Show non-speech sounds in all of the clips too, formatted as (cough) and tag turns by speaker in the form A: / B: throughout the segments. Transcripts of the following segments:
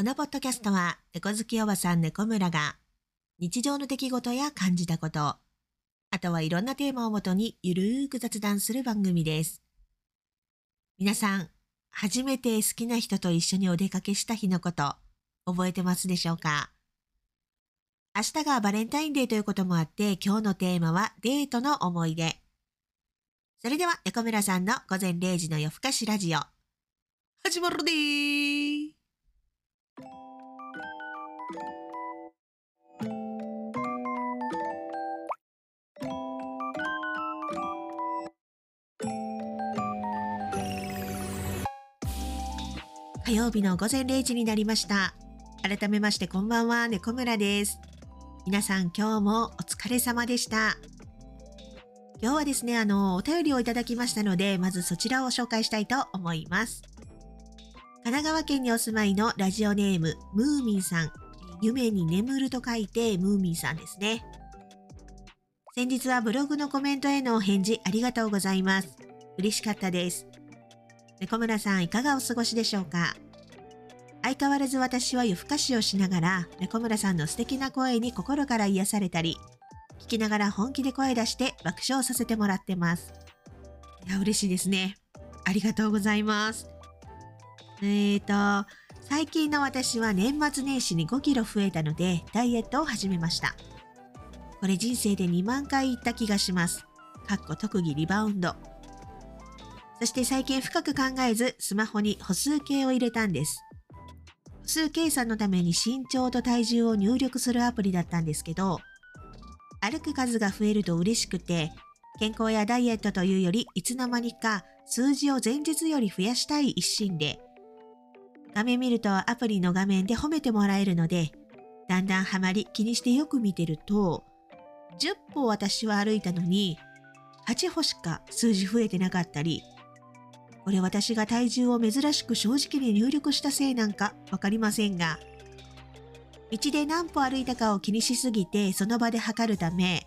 A: このポッドキャストは、猫好きおばさん猫村が、日常の出来事や感じたこと、あとはいろんなテーマをもとにゆるーく雑談する番組です。皆さん、初めて好きな人と一緒にお出かけした日のこと、覚えてますでしょうか？明日がバレンタインデーということもあって、今日のテーマはデートの思い出。それでは、猫村さんの午前0時の夜更かしラジオ、始まるでー火曜日の午前0時になりました。改めましてこんばんは、猫村です。皆さん今日もお疲れ様でした。今日はですね、あの、お便りをいただきましたので、まずそちらを紹介したいと思います。神奈川県にお住まいのラジオネーム、ムーミンさん。夢に眠ると書いて、ムーミンさんですね。先日はブログのコメントへのお返事ありがとうございます。嬉しかったです。猫村さんいかがお過ごしでしょうか？相変わらず私は夜更かしをしながら猫村さんの素敵な声に心から癒されたり聞きながら本気で声出して爆笑させてもらってます。いや嬉しいですね。ありがとうございます。えーと最近の私は年末年始に5キロ増えたのでダイエットを始めました。これ人生で2万回行った気がします。かっこ特技リバウンド。そして最近深く考えずスマホに歩数計を入れたんです。歩数計算のために身長と体重を入力するアプリだったんですけど、歩く数が増えると嬉しくて、健康やダイエットというよりいつの間にか数字を前日より増やしたい一心で、画面見るとアプリの画面で褒めてもらえるので、だんだんハマり気にしてよく見てると、10歩私は歩いたのに、8歩しか数字増えてなかったり、これ私が体重を珍しく正直に入力したせいなんかわかりませんが、道で何歩歩いたかを気にしすぎてその場で測るため、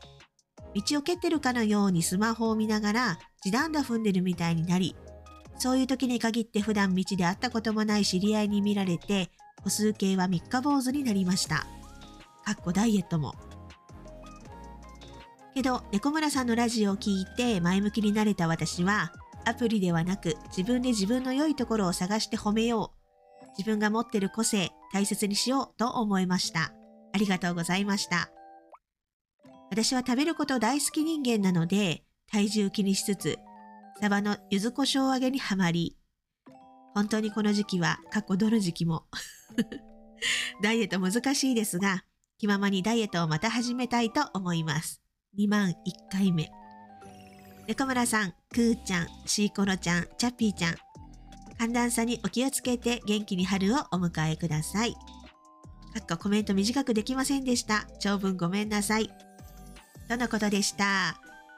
A: 道を蹴ってるかのようにスマホを見ながら地団打踏んでるみたいになり、そういう時に限って普段道で会ったこともない知り合いに見られて、歩数計は三日坊主になりました。かっこダイエットも。けど、猫村さんのラジオを聞いて前向きになれた私は、アプリではなく自分で自分の良いところを探して褒めよう。自分が持ってる個性大切にしようと思いました。ありがとうございました。私は食べること大好き人間なので体重気にしつつサバの柚子胡椒揚げにはまり本当にこの時期は過去どの時期も (laughs) ダイエット難しいですが気ままにダイエットをまた始めたいと思います。2万1回目。猫村さん、くーちゃん、シーコロちゃん、チャッピーちゃん。寒暖差にお気をつけて元気に春をお迎えください。かっこコメント短くできませんでした。長文ごめんなさい。とのことでした？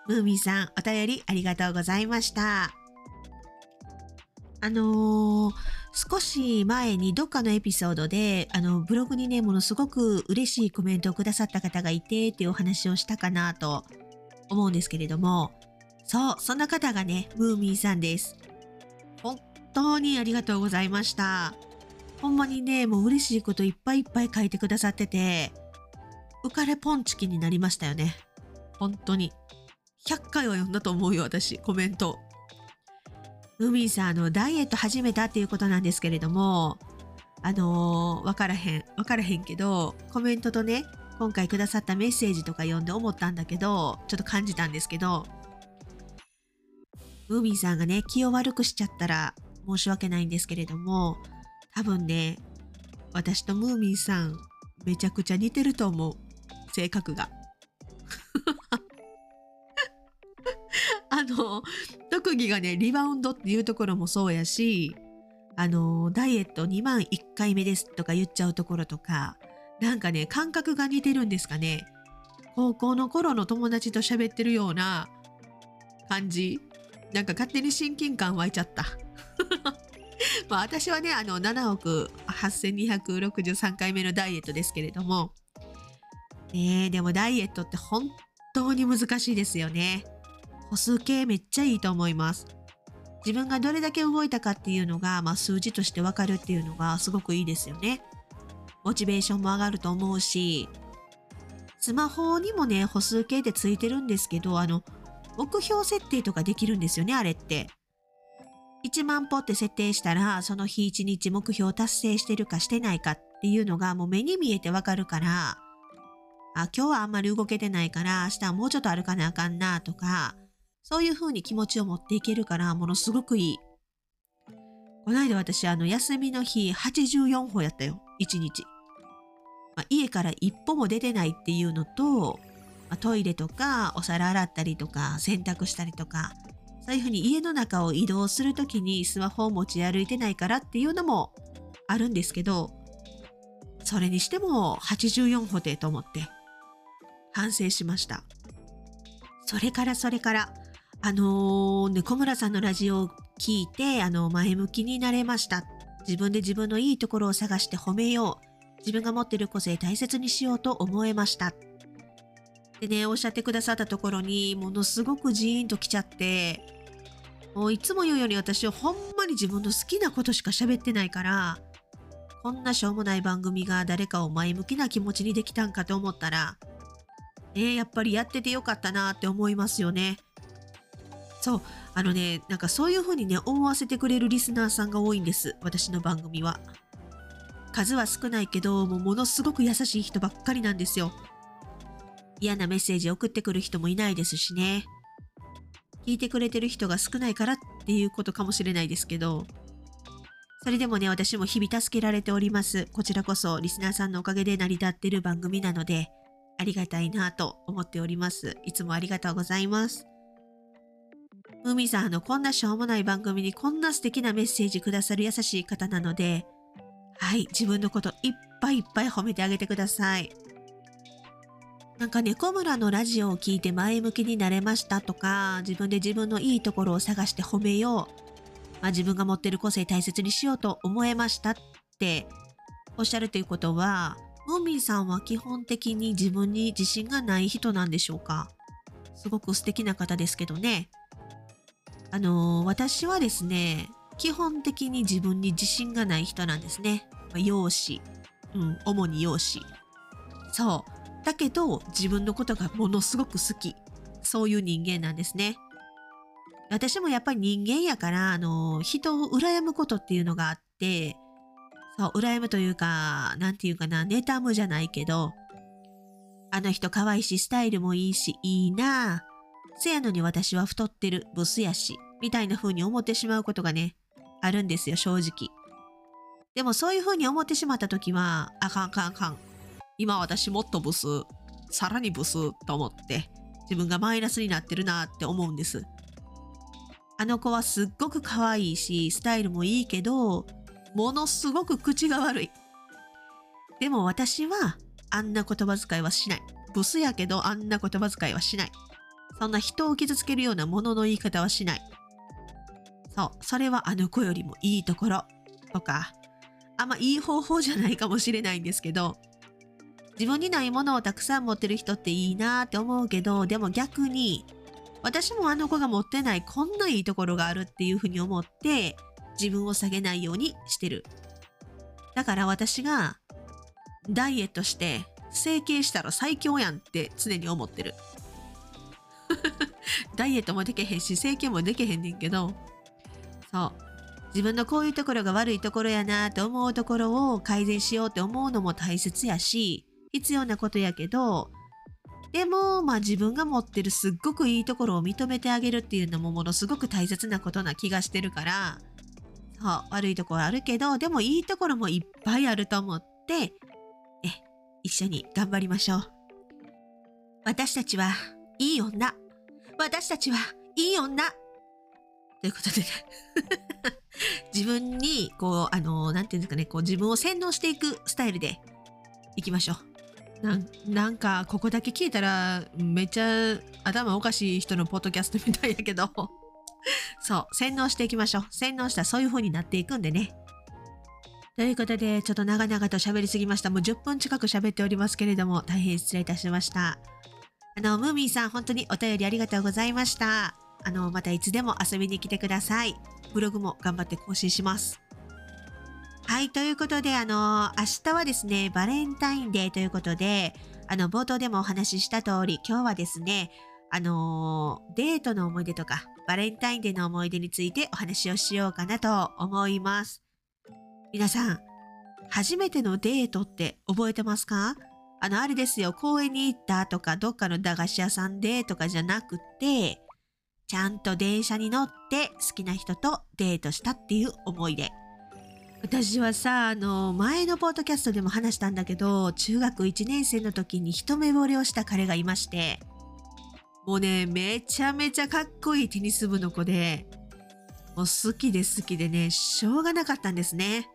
A: ムーミンさん、お便りありがとうございました。あのー、少し前にどっかのエピソードで、あの、ブログにね、ものすごく嬉しいコメントをくださった方がいて、っていうお話をしたかなと思うんですけれども、そう、そんな方がね、ムーミンさんです。本当にありがとうございました。ほんまにね、もう嬉しいこといっぱいいっぱい書いてくださってて、浮かれポンチキになりましたよね。本当に。100回は読んだと思うよ、私、コメント。ムーミンさん、あの、ダイエット始めたっていうことなんですけれども、あのーわからへん、わからへんけど、コメントとね、今回くださったメッセージとか読んで思ったんだけど、ちょっと感じたんですけど、ムーミンさんがね、気を悪くしちゃったら申し訳ないんですけれども、多分ね、私とムーミンさん、めちゃくちゃ似てると思う。性格が。(laughs) あの、特技がね、リバウンドっていうところもそうやし、あの、ダイエット2万1回目ですとか言っちゃうところとか、なんかね、感覚が似てるんですかね。高校の頃の友達と喋ってるような感じ。なんか勝手に親近感湧いちゃった。(laughs) まあ私はね、あの7億8263回目のダイエットですけれども、ねえ、でもダイエットって本当に難しいですよね。歩数計めっちゃいいと思います。自分がどれだけ動いたかっていうのが、まあ数字としてわかるっていうのがすごくいいですよね。モチベーションも上がると思うし、スマホにもね、歩数計でついてるんですけど、あの、目標設定とかできるんですよね、あれって。1万歩って設定したら、その日1日目標達成してるかしてないかっていうのがもう目に見えてわかるから、あ、今日はあんまり動けてないから、明日はもうちょっと歩かなあかんなとか、そういう風に気持ちを持っていけるから、ものすごくいい。この間私、あの、休みの日84歩やったよ。1日。まあ、家から一歩も出てないっていうのと、トイレとか、お皿洗ったりとか、洗濯したりとか、そういうふうに家の中を移動するときにスマホを持ち歩いてないからっていうのもあるんですけど、それにしても84歩でと思って反省しました。それからそれから、あのー、猫村さんのラジオを聞いて、あの、前向きになれました。自分で自分のいいところを探して褒めよう。自分が持ってる個性大切にしようと思えました。でね、おっしゃってくださったところに、ものすごくジーンと来ちゃって、もういつも言うように私はほんまに自分の好きなことしか喋ってないから、こんなしょうもない番組が誰かを前向きな気持ちにできたんかと思ったら、ね、やっぱりやっててよかったなって思いますよね。そう、あのね、なんかそういう風にね、思わせてくれるリスナーさんが多いんです。私の番組は。数は少ないけど、もうものすごく優しい人ばっかりなんですよ。嫌なメッセージ送ってくる人もいないですしね。聞いてくれてる人が少ないからっていうことかもしれないですけど、それでもね、私も日々助けられております。こちらこそリスナーさんのおかげで成り立ってる番組なので、ありがたいなと思っております。いつもありがとうございます。ムーミンさん、あの、こんなしょうもない番組にこんな素敵なメッセージくださる優しい方なので、はい、自分のこといっぱいいっぱい褒めてあげてください。なんか猫村のラジオを聞いて前向きになれましたとか、自分で自分のいいところを探して褒めよう。まあ、自分が持ってる個性大切にしようと思えましたっておっしゃるということは、ムーミンさんは基本的に自分に自信がない人なんでしょうか？すごく素敵な方ですけどね。あの私はですね、基本的に自分に自信がない人なんですね。まあ、容姿。うん、主に容姿。そう。だけど、自分のことがものすごく好き。そういう人間なんですね。私もやっぱり人間やから、あの、人を羨むことっていうのがあって、そう、羨むというか、なんていうかな、妬むじゃないけど、あの人可愛いし、スタイルもいいし、いいなせやのに私は太ってる、ブスやし、みたいな風に思ってしまうことがね、あるんですよ、正直。でもそういう風に思ってしまった時は、あかんかんかん。今私もっとブス、さらにブスと思って、自分がマイナスになってるなって思うんです。あの子はすっごく可愛いし、スタイルもいいけど、ものすごく口が悪い。でも私は、あんな言葉遣いはしない。ブスやけどあんな言葉遣いはしない。そんな人を傷つけるようなものの言い方はしない。そう、それはあの子よりもいいところとか、あんまいい方法じゃないかもしれないんですけど、自分にないものをたくさん持ってる人っていいなって思うけど、でも逆に、私もあの子が持ってないこんないいところがあるっていうふうに思って、自分を下げないようにしてる。だから私がダイエットして整形したら最強やんって常に思ってる。(laughs) ダイエットもできへんし、整形もできへんねんけど、そう。自分のこういうところが悪いところやなと思うところを改善しようって思うのも大切やし、必要なことやけど、でも、まあ自分が持ってるすっごくいいところを認めてあげるっていうのもものすごく大切なことな気がしてるから、そう、悪いところあるけど、でもいいところもいっぱいあると思って、え、一緒に頑張りましょう。私たちはいい女。私たちはいい女ということでね (laughs) 自分に、こう、あの、なんていうんですかね、こう自分を洗脳していくスタイルでいきましょう。なんなんか、ここだけ聞いたら、めっちゃ頭おかしい人のポッドキャストみたいやけど (laughs) そう、洗脳していきましょう。洗脳したらそういう風になっていくんでね。ということで、ちょっと長々と喋りすぎました。もう10分近く喋っておりますけれども、大変失礼いたしました。あの、ムーミンさん、本当にお便りありがとうございました。あの、またいつでも遊びに来てください。ブログも頑張って更新します。はい、ということで、あの、明日はですね、バレンタインデーということで、あの、冒頭でもお話しした通り、今日はですね、あの、デートの思い出とか、バレンタインデーの思い出についてお話をしようかなと思います。皆さん、初めてのデートって覚えてますか？あの、あれですよ、公園に行ったとか、どっかの駄菓子屋さんでとかじゃなくて、ちゃんと電車に乗って好きな人とデートしたっていう思い出。私はさ、あの、前のポッドキャストでも話したんだけど、中学1年生の時に一目惚れをした彼がいまして、もうね、めちゃめちゃかっこいいテニス部の子で、もう好きで好きでね、しょうがなかったんですね。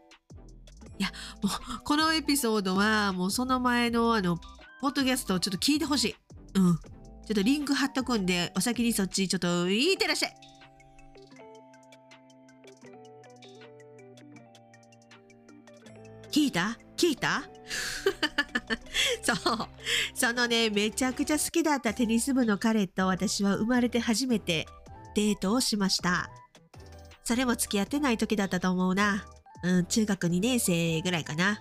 A: いや、もう、このエピソードは、もうその前のあの、ポッドキャストをちょっと聞いてほしい。うん。ちょっとリンク貼っとくんで、お先にそっちちょっといってらっしゃい。聞いた？聞いた？(laughs) そう。そのね、めちゃくちゃ好きだったテニス部の彼と私は生まれて初めてデートをしました。それも付き合ってない時だったと思うな。うん、中学2年生ぐらいかな。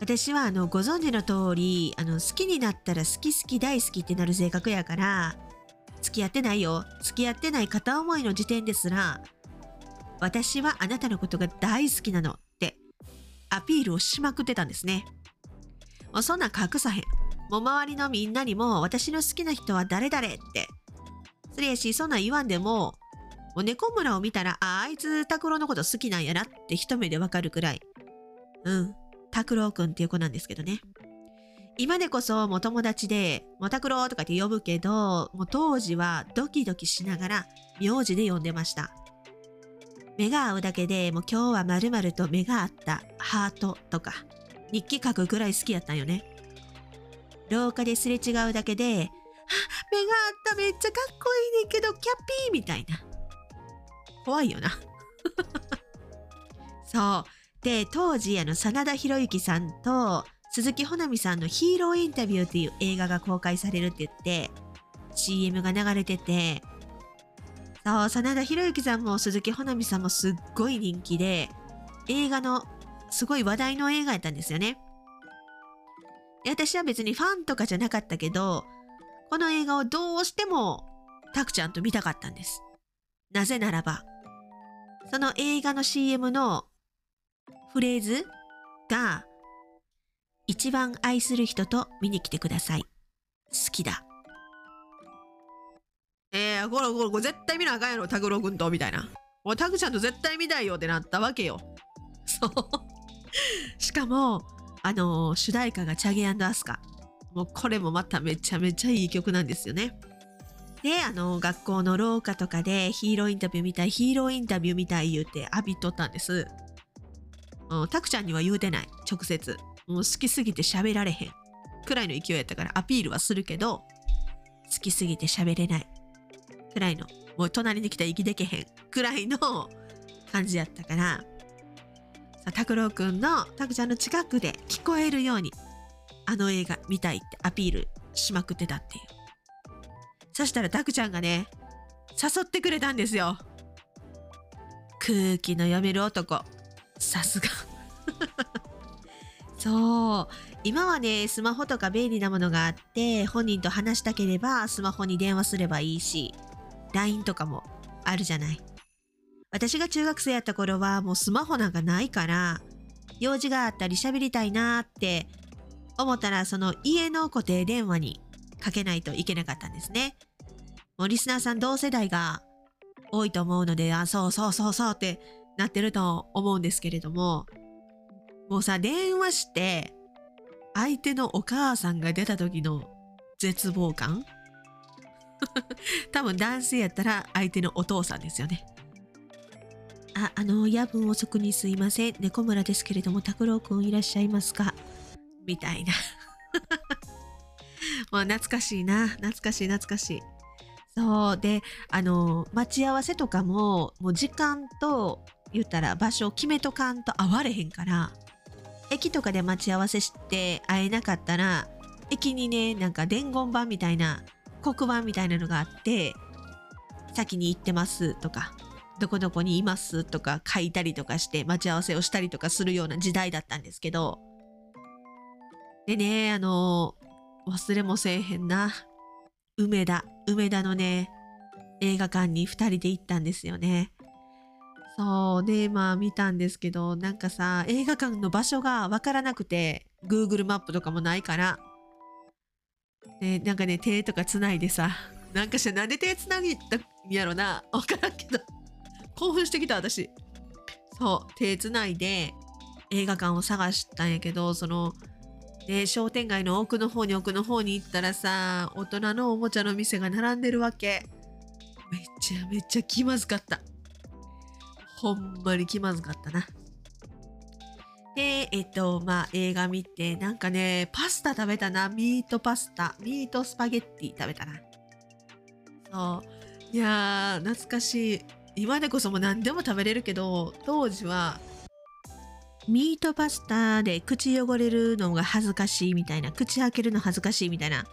A: 私はあのご存知の通りあの好きになったら好き好き大好きってなる性格やから付き合ってないよ付き合ってない片思いの時点ですら私はあなたのことが大好きなのアピールをしまくってたんですね。もうそんなん隠さへん。もう周りのみんなにも私の好きな人は誰々って。それやしそんなん言わんでももう猫村を見たらああいつ拓郎のこと好きなんやなって一目でわかるくらい。うん。拓郎くんっていう子なんですけどね。今でこそもう友達で、もう拓郎とかって呼ぶけど、もう当時はドキドキしながら名字で呼んでました。目が合うだけでもう今日は〇〇と目が合ったハートとか日記書くぐらい好きやったんよね。廊下ですれ違うだけで、目が合っためっちゃかっこいいねんけどキャッピーみたいな。怖いよな。(laughs) そう。で当時あの真田広之さんと鈴木保奈美さんの「ヒーローインタビュー」っていう映画が公開されるって言って CM が流れててそう真田広之さんも鈴木保奈美さんもすっごい人気で映画のすごい話題の映画やったんですよね。私は別にファンとかじゃなかったけどこの映画をどうしてもタクちゃんと見たかったんです。なぜならばその映画の CM のフレーズが一番愛する人と見に来てください。好きだ。えー、これ、これ、これ絶対見なあかんやろ、タグロ君と、みたいな。もうタグちゃんと絶対見たいよってなったわけよ。(laughs) そう。(laughs) しかも、あのー主題歌がチャゲアスカ。もうこれもまためちゃめちゃいい曲なんですよね。で、あのー学校の廊下とかでヒーローインタビューみたい、ヒーローインタビューみたい言うて浴びとったんです。うん、タクちゃんには言うてない直接もう好きすぎて喋られへんくらいの勢いやったからアピールはするけど好きすぎて喋れないくらいの。もう隣に来たら息でけへんくらいの感じやったから。さ拓郎くんのタクちゃんの近くで聞こえるようにあの映画見たいってアピールしまくってたっていう。そしたらタクちゃんがね誘ってくれたんですよ。空気の読める男。さすが。(laughs) そう。今はねスマホとか便利なものがあって本人と話したければスマホに電話すればいいし。LINE とかもあるじゃない。私が中学生やった頃はもうスマホなんかないから用事があったり喋りたいなって思ったらその家の固定電話にかけないといけなかったんですね。もうリスナーさん同世代が多いと思うのであそうそうそうそうってなってると思うんですけれどももうさ電話して相手のお母さんが出た時の絶望感 (laughs) 多分男性やったら相手のお父さんですよね。ああの夜分遅くにすいません。猫村ですけれども拓郎くんいらっしゃいますか？みたいな。(laughs) もう懐かしいな。懐かしい懐かしい。そう。であの待ち合わせとかももう時間と言ったら場所を決めとかんと会われへんから駅とかで待ち合わせして会えなかったら駅にねなんか伝言板みたいな黒板みたいなのがあって先に行ってますとかどこどこにいますとか書いたりとかして待ち合わせをしたりとかするような時代だったんですけどでねあの忘れもせえへんな梅田梅田のね映画館に2人で行ったんですよね。そうでまあ見たんですけどなんかさ映画館の場所がわからなくて Google マップとかもないからでなんかね手とかつないでさなんかしらなんで手つなぎたんやろな。(laughs) わからんけど。興奮してきた私。そう手つないで映画館を探したんやけどそので商店街の奥の方に奥の方に行ったらさ大人のおもちゃの店が並んでるわけ。めちゃめちゃ気まずかった。ほんまに気まずかったな。でえっとまあ映画見てなんかねパスタ食べたな。ミートパスタ。ミートスパゲッティ食べたな。そう。いやー懐かしい。今でこそも何でも食べれるけど当時はミートパスタで口汚れるのが恥ずかしいみたいな口開けるの恥ずかしいみたいな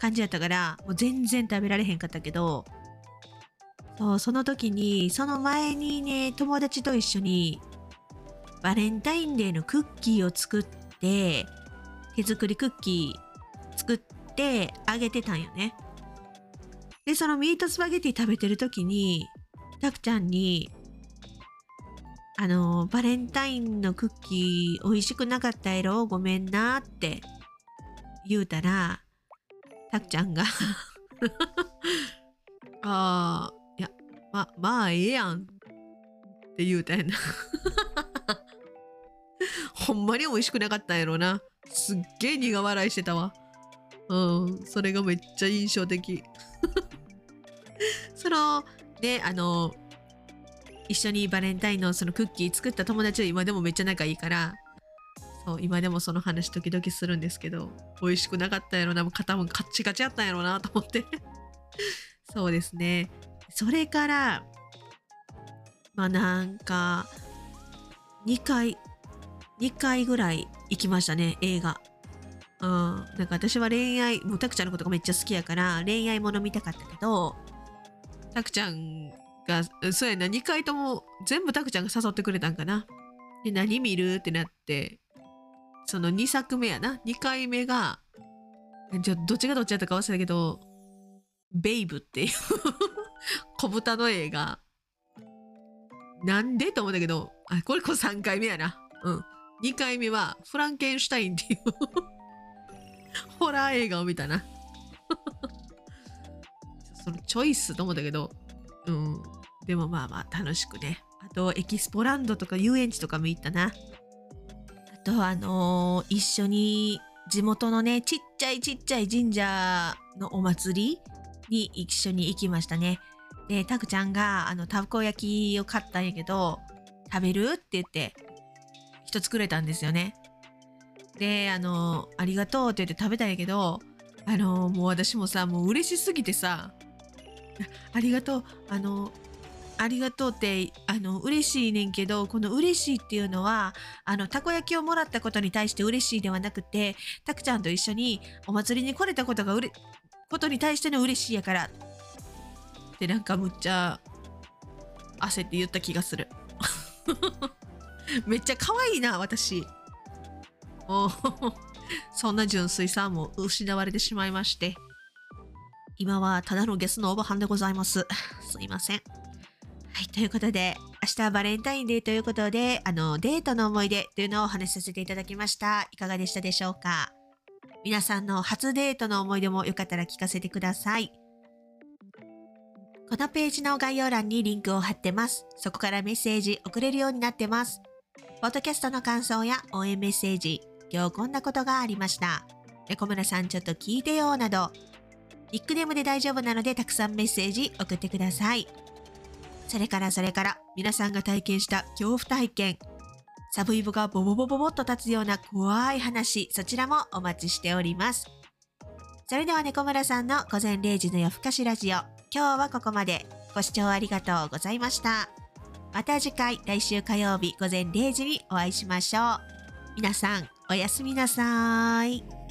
A: 感じやったからもう全然食べられへんかったけどそうその時にその前にね友達と一緒にバレンタインデーのクッキーを作って手作りクッキー作ってあげてたんよね。でそのミートスパゲティ食べてる時にたくちゃんにあの、バレンタインのクッキー美味しくなかったやろ？ごめんなって言うたら、たくちゃんが (laughs) ああ、いや、ま、まあええやんって言うたやな。(laughs) ほんまに美味しくなかったんやろな。すっげえ苦笑いしてたわ。うん、それがめっちゃ印象的。(laughs) その、ね、あの、一緒にバレンタインのそのクッキー作った友達は今でもめっちゃ仲いいからそう今でもその話時々するんですけど美味しくなかったやろなもう肩もカッチカチやったんやろなと思って (laughs) そうですねそれからまあなんか2回2回ぐらい行きましたね映画うんなんか私は恋愛もうたくちゃんのことがめっちゃ好きやから恋愛もの見たかったけどたくちゃんが、そうやな、2回とも全部タクちゃんが誘ってくれたんかな。で、何見るってなって、その2作目やな。2回目が、じゃどっちがどっちやったか忘れたけど、ベイブっていう (laughs) 小豚の映画。なんでと思ったけど、あ、これこそ3回目やな。うん。2回目は、フランケンシュタインっていう (laughs) ホラー映画を見たな (laughs) そのチョイスと思ったけど、うん。でもまあまあ楽しくね。あと、エキスポランドとか遊園地とかも行ったな。あと、あのー、一緒に地元のね、ちっちゃいちっちゃい神社のお祭りに一緒に行きましたね。で、タクちゃんが、あの、たこ焼きを買ったんやけど、食べるって言って、一つくれたんですよね。で、あの、ありがとうって言って食べたんやけど、あの、もう私もさ、もう嬉しすぎてさ、ありがとう。あの、ありがとうってあの嬉しいねんけどこの嬉しいっていうのはあのたこ焼きをもらったことに対して嬉しいではなくてたくちゃんと一緒にお祭りに来れたことがうれことに対しての嬉しいやからってなんかむっちゃ焦って言った気がする (laughs) めっちゃ可愛いな私お (laughs) そんな純粋さも失われてしまいまして今はただのゲスのおばはんでございます。すいません。はい、ということで、明日はバレンタインデーということで、あの、デートの思い出というのをお話しさせていただきました。いかがでしたでしょうか？皆さんの初デートの思い出もよかったら聞かせてください。このページの概要欄にリンクを貼ってます。そこからメッセージ送れるようになってます。ポッドキャストの感想や応援メッセージ、今日こんなことがありました。小村さんちょっと聞いてよなど、ニックネームで大丈夫なのでたくさんメッセージ送ってください。それからそれから皆さんが体験した恐怖体験、サブイボがボボボボボっと立つような怖い話、そちらもお待ちしております。それでは猫村さんの午前0時の夜更かしラジオ、今日はここまで。ご視聴ありがとうございました。また次回、来週火曜日午前0時にお会いしましょう。皆さん、おやすみなさい。